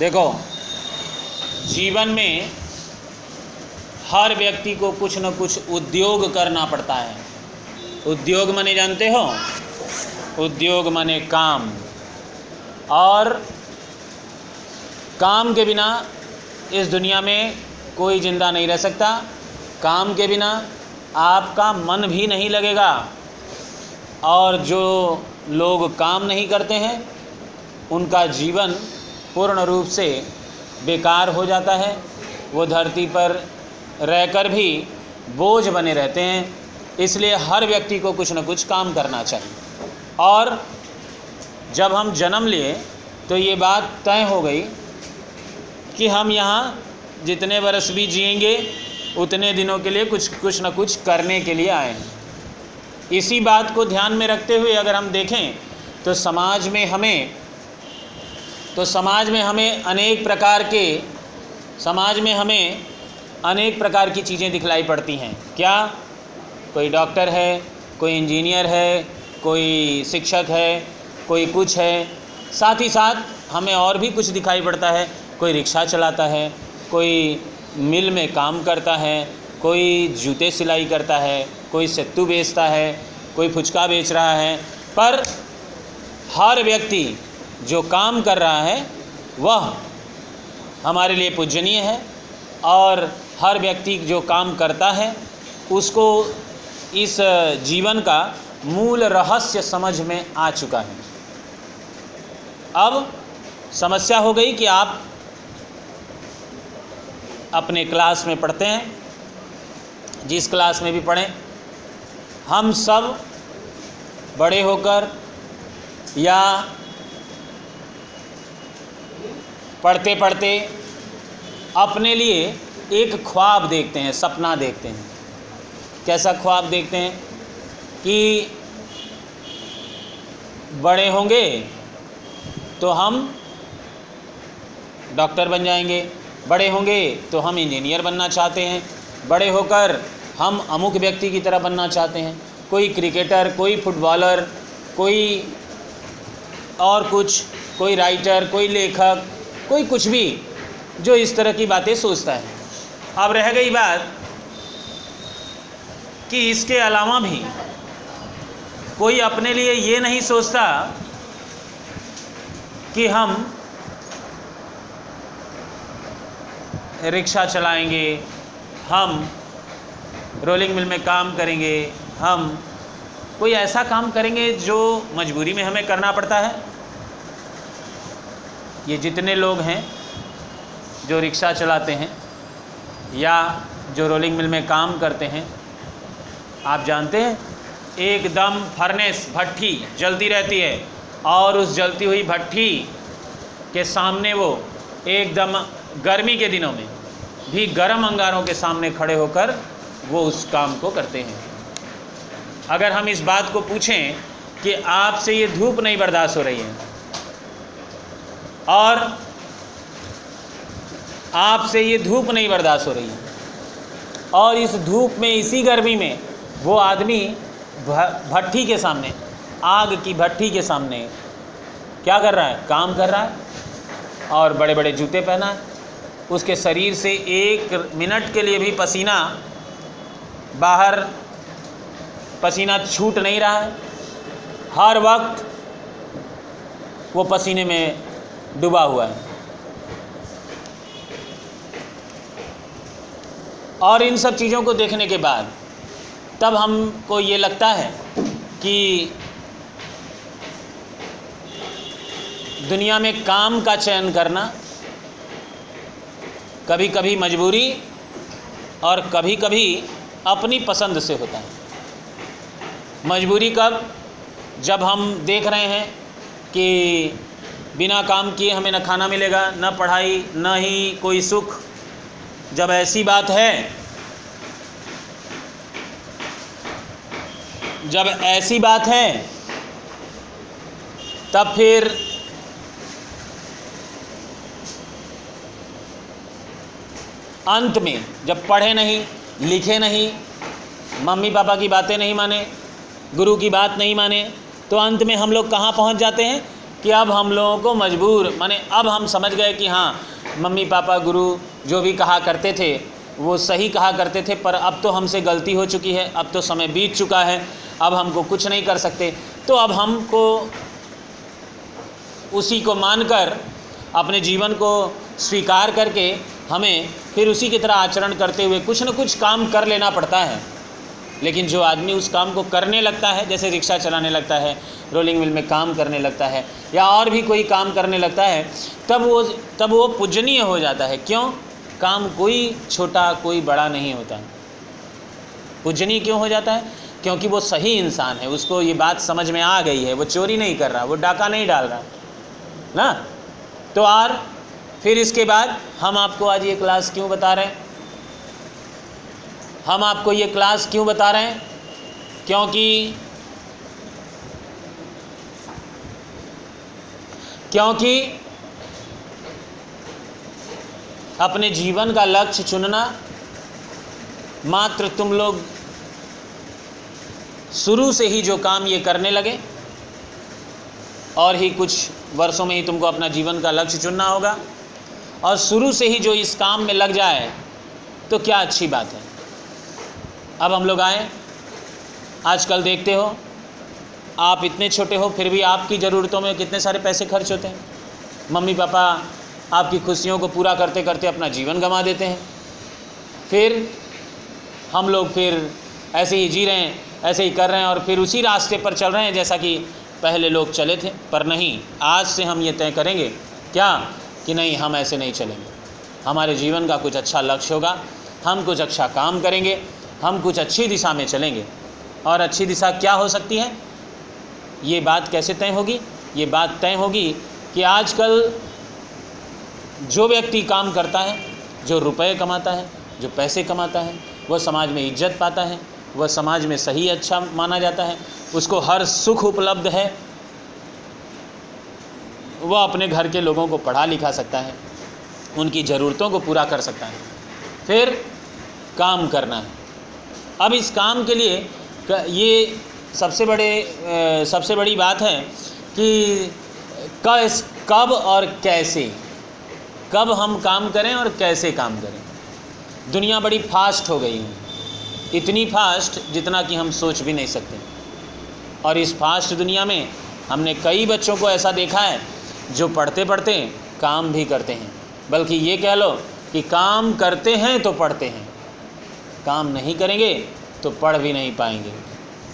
देखो, जीवन में हर व्यक्ति को कुछ न कुछ उद्योग करना पड़ता है। उद्योग माने जानते हो? उद्योग माने काम। और काम के बिना इस दुनिया में कोई ज़िंदा नहीं रह सकता। काम के बिना आपका मन भी नहीं लगेगा। और जो लोग काम नहीं करते हैं, उनका जीवन पूर्ण रूप से बेकार हो जाता है। वो धरती पर रहकर भी बोझ बने रहते हैं। इसलिए हर व्यक्ति को कुछ न कुछ काम करना चाहिए। और जब हम जन्म लिए तो ये बात तय हो गई कि हम यहाँ जितने बरस भी जिएँगे, उतने दिनों के लिए कुछ कुछ न कुछ करने के लिए आए हैं। इसी बात को ध्यान में रखते हुए अगर हम देखें तो समाज में हमें तो समाज में हमें अनेक प्रकार के, समाज में हमें अनेक प्रकार की चीज़ें दिखलाई पड़ती हैं। क्या? कोई डॉक्टर है, कोई इंजीनियर है, कोई शिक्षक है, कोई कुछ है। साथ ही साथ हमें और भी कुछ दिखाई पड़ता है। कोई रिक्शा चलाता है, कोई मिल में काम करता है, कोई जूते सिलाई करता है, कोई सत्तू बेचता है, कोई फुचका बेच रहा है। पर हर व्यक्ति जो काम कर रहा है, वह हमारे लिए पूजनीय है और हर व्यक्ति जो काम करता है, उसको इस जीवन का मूल रहस्य समझ में आ चुका है। अब समस्या हो गई कि आप अपने क्लास में पढ़ते हैं, जिस क्लास में भी पढ़ें, हम सब बड़े होकर या पढ़ते पढ़ते अपने लिए एक ख्वाब देखते हैं, सपना देखते हैं। कैसा ख्वाब देखते हैं कि बड़े होंगे तो हम डॉक्टर बन जाएँगे, बड़े होंगे तो हम इंजीनियर बनना चाहते हैं, बड़े होकर हम अमुक व्यक्ति की तरह बनना चाहते हैं। कोई क्रिकेटर, कोई फुटबॉलर, कोई और कुछ, कोई राइटर, कोई लेखक कोई कुछ भी जो इस तरह की बातें सोचता है। अब रह गई बात कि इसके अलावा भी कोई अपने लिए ये नहीं सोचता कि हम रिक्शा चलाएँगे, हम रोलिंग मिल में काम करेंगे, हम कोई ऐसा काम करेंगे जो मजबूरी में हमें करना पड़ता है। ये जितने लोग हैं जो रिक्शा चलाते हैं या जो रोलिंग मिल में काम करते हैं, आप जानते हैं, एकदम फर्नेस भट्ठी जलती रहती है और उस जलती हुई भट्ठी के सामने वो एकदम गर्मी के दिनों में भी गर्म अंगारों के सामने खड़े होकर वो उस काम को करते हैं। अगर हम इस बात को पूछें कि आपसे ये धूप नहीं बर्दाश्त हो रही है और आपसे ये धूप नहीं बर्दाश्त हो रही है। और इस धूप में, इसी गर्मी में, वो आदमी भट्टी के सामने, आग की भट्टी के सामने क्या कर रहा है? काम कर रहा है और बड़े बड़े जूते पहना है। उसके शरीर से एक मिनट के लिए भी पसीना बाहर, पसीना छूट नहीं रहा है। हर वक्त वो पसीने में डूबा हुआ है। और इन सब चीज़ों को देखने के बाद तब हमको ये लगता है कि दुनिया में काम का चयन करना कभी कभी मजबूरी और कभी कभी अपनी पसंद से होता है। मजबूरी कब? जब हम देख रहे हैं कि बिना काम किए हमें न खाना मिलेगा, न पढ़ाई, न ही कोई सुख। जब ऐसी बात है, जब ऐसी बात है, तब फिर अंत में, जब पढ़े नहीं, लिखे नहीं मम्मी पापा की बातें नहीं माने, गुरु की बात नहीं माने तो अंत में हम लोग कहाँ पहुँच जाते हैं? कि अब हम लोगों को मजबूर, माने अब हम समझ गए कि हाँ मम्मी, पापा, गुरु जो भी कहा करते थे, वो सही कहा करते थे, पर अब तो हमसे गलती हो चुकी है, अब तो समय बीत चुका है, अब हमको कुछ नहीं कर सकते। तो अब हमको उसी को मानकर, अपने जीवन को स्वीकार करके हमें फिर उसी की तरह आचरण करते हुए कुछ न कुछ काम कर लेना पड़ता है। लेकिन जो आदमी उस काम को करने लगता है, जैसे रिक्शा चलाने लगता है रोलिंग मिल में काम करने लगता है, या और भी कोई काम करने लगता है, तब वो तब वो पूजनीय हो जाता है। क्यों? काम कोई छोटा, कोई बड़ा नहीं होता। पूजनीय क्यों हो जाता है? क्योंकि वो सही इंसान है, उसको ये बात समझ में आ गई है, वो चोरी नहीं कर रहा, वो डाका नहीं डाल रहा, ना? तो और फिर इसके बाद हम आपको आज ये क्लास क्यों बता रहे हैं? हम आपको ये क्लास क्यों बता रहे हैं? क्योंकि क्योंकि अपने जीवन का लक्ष्य चुनना मात्र तुम लोग शुरू से ही जो काम ये करने लगे, और ही कुछ वर्षों में ही तुमको अपना जीवन का लक्ष्य चुनना होगा। और शुरू से ही जो इस काम में लग जाए तो क्या अच्छी बात है? अब हम लोग आए। आजकल देखते हो। आप इतने छोटे हो, फिर भी आपकी ज़रूरतों में कितने सारे पैसे खर्च होते हैं। मम्मी, पापा आपकी खुशियों को पूरा करते करते अपना जीवन गंवा देते हैं। फिर हम लोग फिर ऐसे ही जी रहे हैं, ऐसे ही कर रहे हैं और फिर उसी रास्ते पर चल रहे हैं जैसा कि पहले लोग चले थे। पर नहीं, आज से हम ये तय करेंगे, क्या? कि नहीं, हम ऐसे नहीं चलेंगे। हमारे जीवन का कुछ अच्छा लक्ष्य होगा, हम कुछ अच्छा काम करेंगे। हम कुछ अच्छी दिशा में चलेंगे। और अच्छी दिशा क्या हो सकती है? ये बात कैसे तय होगी? ये बात तय होगी कि आजकल जो व्यक्ति काम करता है, जो रुपए कमाता है, जो पैसे कमाता है वह समाज में इज़्ज़त पाता है वह समाज में सही अच्छा माना जाता है, उसको हर सुख उपलब्ध है वह अपने घर के लोगों को पढ़ा लिखा सकता है, उनकी ज़रूरतों को पूरा कर सकता है। फिर काम करना है। अब इस काम के लिए ये सबसे बड़े सबसे बड़ी बात है कि कस कब और कैसे, कब हम काम करें और कैसे काम करें। दुनिया बड़ी फास्ट हो गई है। इतनी फास्ट जितना कि हम सोच भी नहीं सकते। और इस फास्ट दुनिया में हमने कई बच्चों को ऐसा देखा है जो पढ़ते पढ़ते काम भी करते हैं। बल्कि ये कह लो कि काम करते हैं तो पढ़ते हैं। काम नहीं करेंगे तो पढ़ भी नहीं पाएँगे।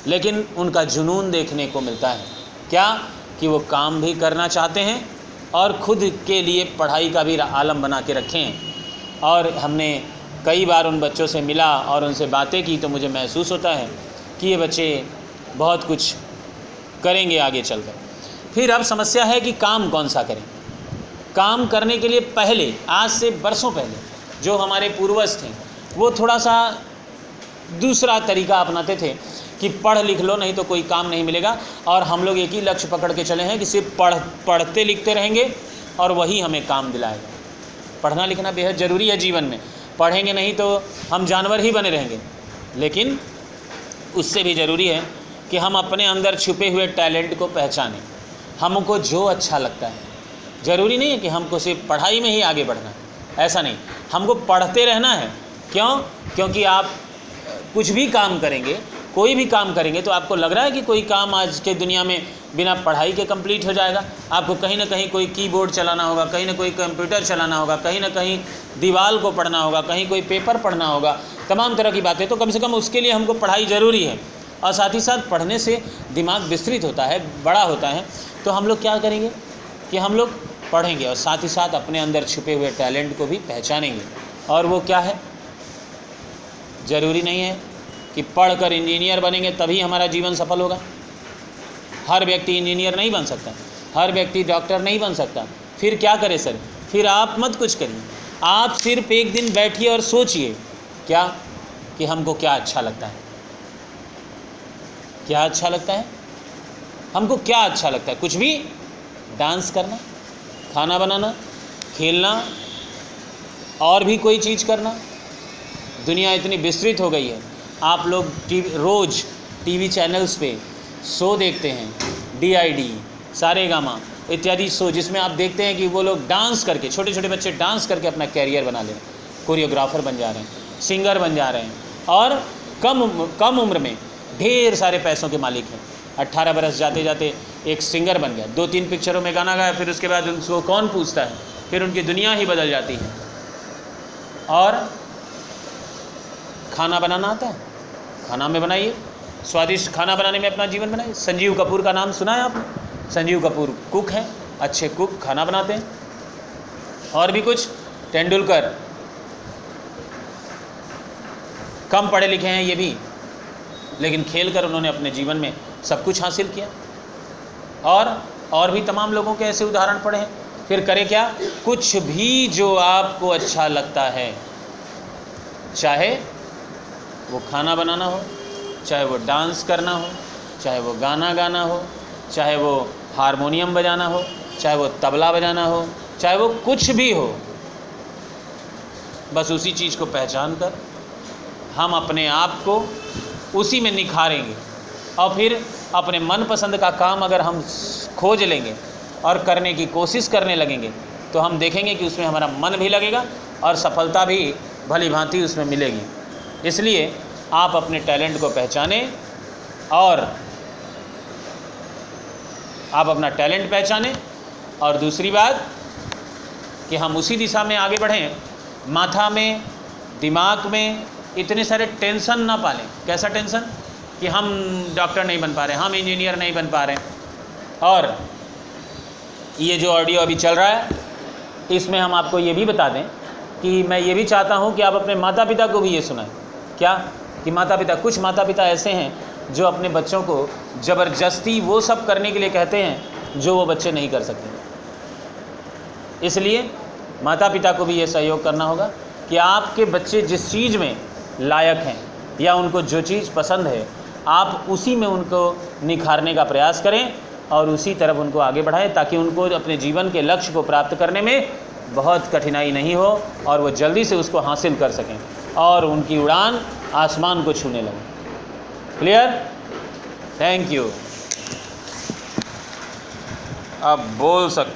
लेकिन उनका जुनून देखने को मिलता है। क्या? कि वो काम भी करना चाहते हैं और ख़ुद के लिए पढ़ाई का भी आलम बना के रखें। और हमने कई बार उन बच्चों से मिला और उनसे बातें की तो मुझे महसूस होता है कि ये बच्चे बहुत कुछ करेंगे आगे चलकर। फिर अब समस्या है कि काम कौन सा करें? काम करने के लिए पहले, आज से बरसों पहले, जो हमारे पूर्वज थे वो थोड़ा सा दूसरा तरीका अपनाते थे कि पढ़ लिख लो, नहीं तो कोई काम नहीं मिलेगा। और हम लोग एक ही लक्ष्य पकड़ के चले हैं कि सिर्फ़ पढ़, पढ़ते लिखते रहेंगे और वही हमें काम दिलाएगा। पढ़ना लिखना बेहद ज़रूरी है जीवन में। पढ़ेंगे नहीं तो हम जानवर ही बने रहेंगे। लेकिन उससे भी ज़रूरी है कि हम अपने अंदर छुपे हुए टैलेंट को पहचानें। हमको जो अच्छा लगता है। ज़रूरी नहीं है कि हमको सिर्फ़ पढ़ाई में ही आगे बढ़ना है। ऐसा नहीं। हमको पढ़ते रहना है। क्यों? क्योंकि आप कुछ भी काम करेंगे, कोई भी काम करेंगे तो आपको लग रहा है कि कोई काम आज के दुनिया में बिना पढ़ाई के कंप्लीट हो जाएगा। आपको कहीं ना कहीं कोई कीबोर्ड चलाना होगा, कहीं ना कोई कंप्यूटर चलाना होगा, कहीं ना कहीं दीवार को पढ़ना होगा, कहीं कोई पेपर पढ़ना होगा। तमाम तरह की बातें तो कम से कम उसके लिए हमको पढ़ाई ज़रूरी है। और साथ ही साथ पढ़ने से दिमाग विस्तृत होता है, बड़ा होता है। तो हम लोग क्या करेंगे कि हम लोग पढ़ेंगे और साथ ही साथ अपने अंदर छुपे हुए टैलेंट को भी पहचानेंगे। और वो क्या है? ज़रूरी नहीं है कि पढ़कर इंजीनियर बनेंगे तभी हमारा जीवन सफल होगा। हर व्यक्ति इंजीनियर नहीं बन सकता, हर व्यक्ति डॉक्टर नहीं बन सकता। फिर क्या करें सर? फिर आप मत कुछ करिए। आप सिर्फ़ एक दिन बैठिए और सोचिए, क्या, कि हमको क्या अच्छा लगता है। क्या अच्छा लगता है? हमको क्या अच्छा लगता है? कुछ भी, डांस करना, खाना बनाना, खेलना, और भी कोई चीज़ करना। दुनिया इतनी विस्तृत हो गई है। आप लोग टीवी, रोज़ टीवी चैनल्स पे शो देखते हैं डीआईडी सारे गामा, इत्यादि शो, जिसमें आप देखते हैं कि वो लोग डांस करके छोटे छोटे बच्चे डांस करके अपना कैरियर बना ले कोरियोग्राफर बन जा रहे हैं सिंगर बन जा रहे हैं, और कम उम्र कम उम्र में ढेर सारे पैसों के मालिक हैं। अट्ठारह बरस जाते जाते एक सिंगर बन गया दो तीन पिक्चरों में गाना गाया, फिर उसके बाद उनको कौन पूछता है? फिर उनकी दुनिया ही बदल जाती है। और खाना बनाना आता है? खाना में बनाइए। स्वादिष्ट खाना बनाने में अपना जीवन बनाइए। संजीव कपूर का नाम सुना है आपने? संजीव कपूर कुक हैं, अच्छे कुक, खाना बनाते हैं। और भी कुछ? तेंदुलकर। कम पढ़े लिखे हैं ये भी। लेकिन खेल कर उन्होंने अपने जीवन में सब कुछ हासिल किया। और और भी तमाम लोगों के ऐसे उदाहरण पड़े हैं। फिर करें क्या? कुछ भी जो आपको अच्छा लगता है, चाहे वो खाना बनाना हो, चाहे वो डांस करना हो, चाहे वो गाना गाना हो, चाहे वो हारमोनियम बजाना हो, चाहे वो तबला बजाना हो, चाहे वो कुछ भी हो, बस उसी चीज़ को पहचान कर हम अपने आप को उसी में निखारेंगे। और फिर अपने मनपसंद का काम अगर हम खोज लेंगे और करने की कोशिश करने लगेंगे तो हम देखेंगे कि उसमें हमारा मन भी लगेगा और सफलता भी भली भांति उसमें मिलेगी। इसलिए आप अपने टैलेंट को पहचानें और आप अपना टैलेंट पहचानें। और दूसरी बात कि हम उसी दिशा में आगे बढ़ें, माथा में, दिमाग में, इतने सारे टेंशन ना पालें। कैसा टेंशन? कि हम डॉक्टर नहीं बन पा रहे, हम इंजीनियर नहीं बन पा रहे। और ये जो ऑडियो अभी चल रहा है, इसमें हम आपको ये भी बता दें कि मैं ये भी चाहता हूँ कि आप अपने माता पिता को भी ये सुनाएँ। क्या कि माता पिता कुछ माता पिता ऐसे हैं जो अपने बच्चों को ज़बरदस्ती वो सब करने के लिए कहते हैं जो वो बच्चे नहीं कर सकते। इसलिए माता पिता को भी ये सहयोग करना होगा कि आपके बच्चे जिस चीज़ में लायक हैं या उनको जो चीज़ पसंद है, आप उसी में उनको निखारने का प्रयास करें और उसी तरफ़ उनको आगे बढ़ाएँ ताकि उनको अपने जीवन के लक्ष्य को प्राप्त करने में बहुत कठिनाई नहीं हो और वो जल्दी से उसको हासिल कर सकें। और उनकी उड़ान आसमान को छूने लगे। क्लियर थैंक यू अब बोल सकते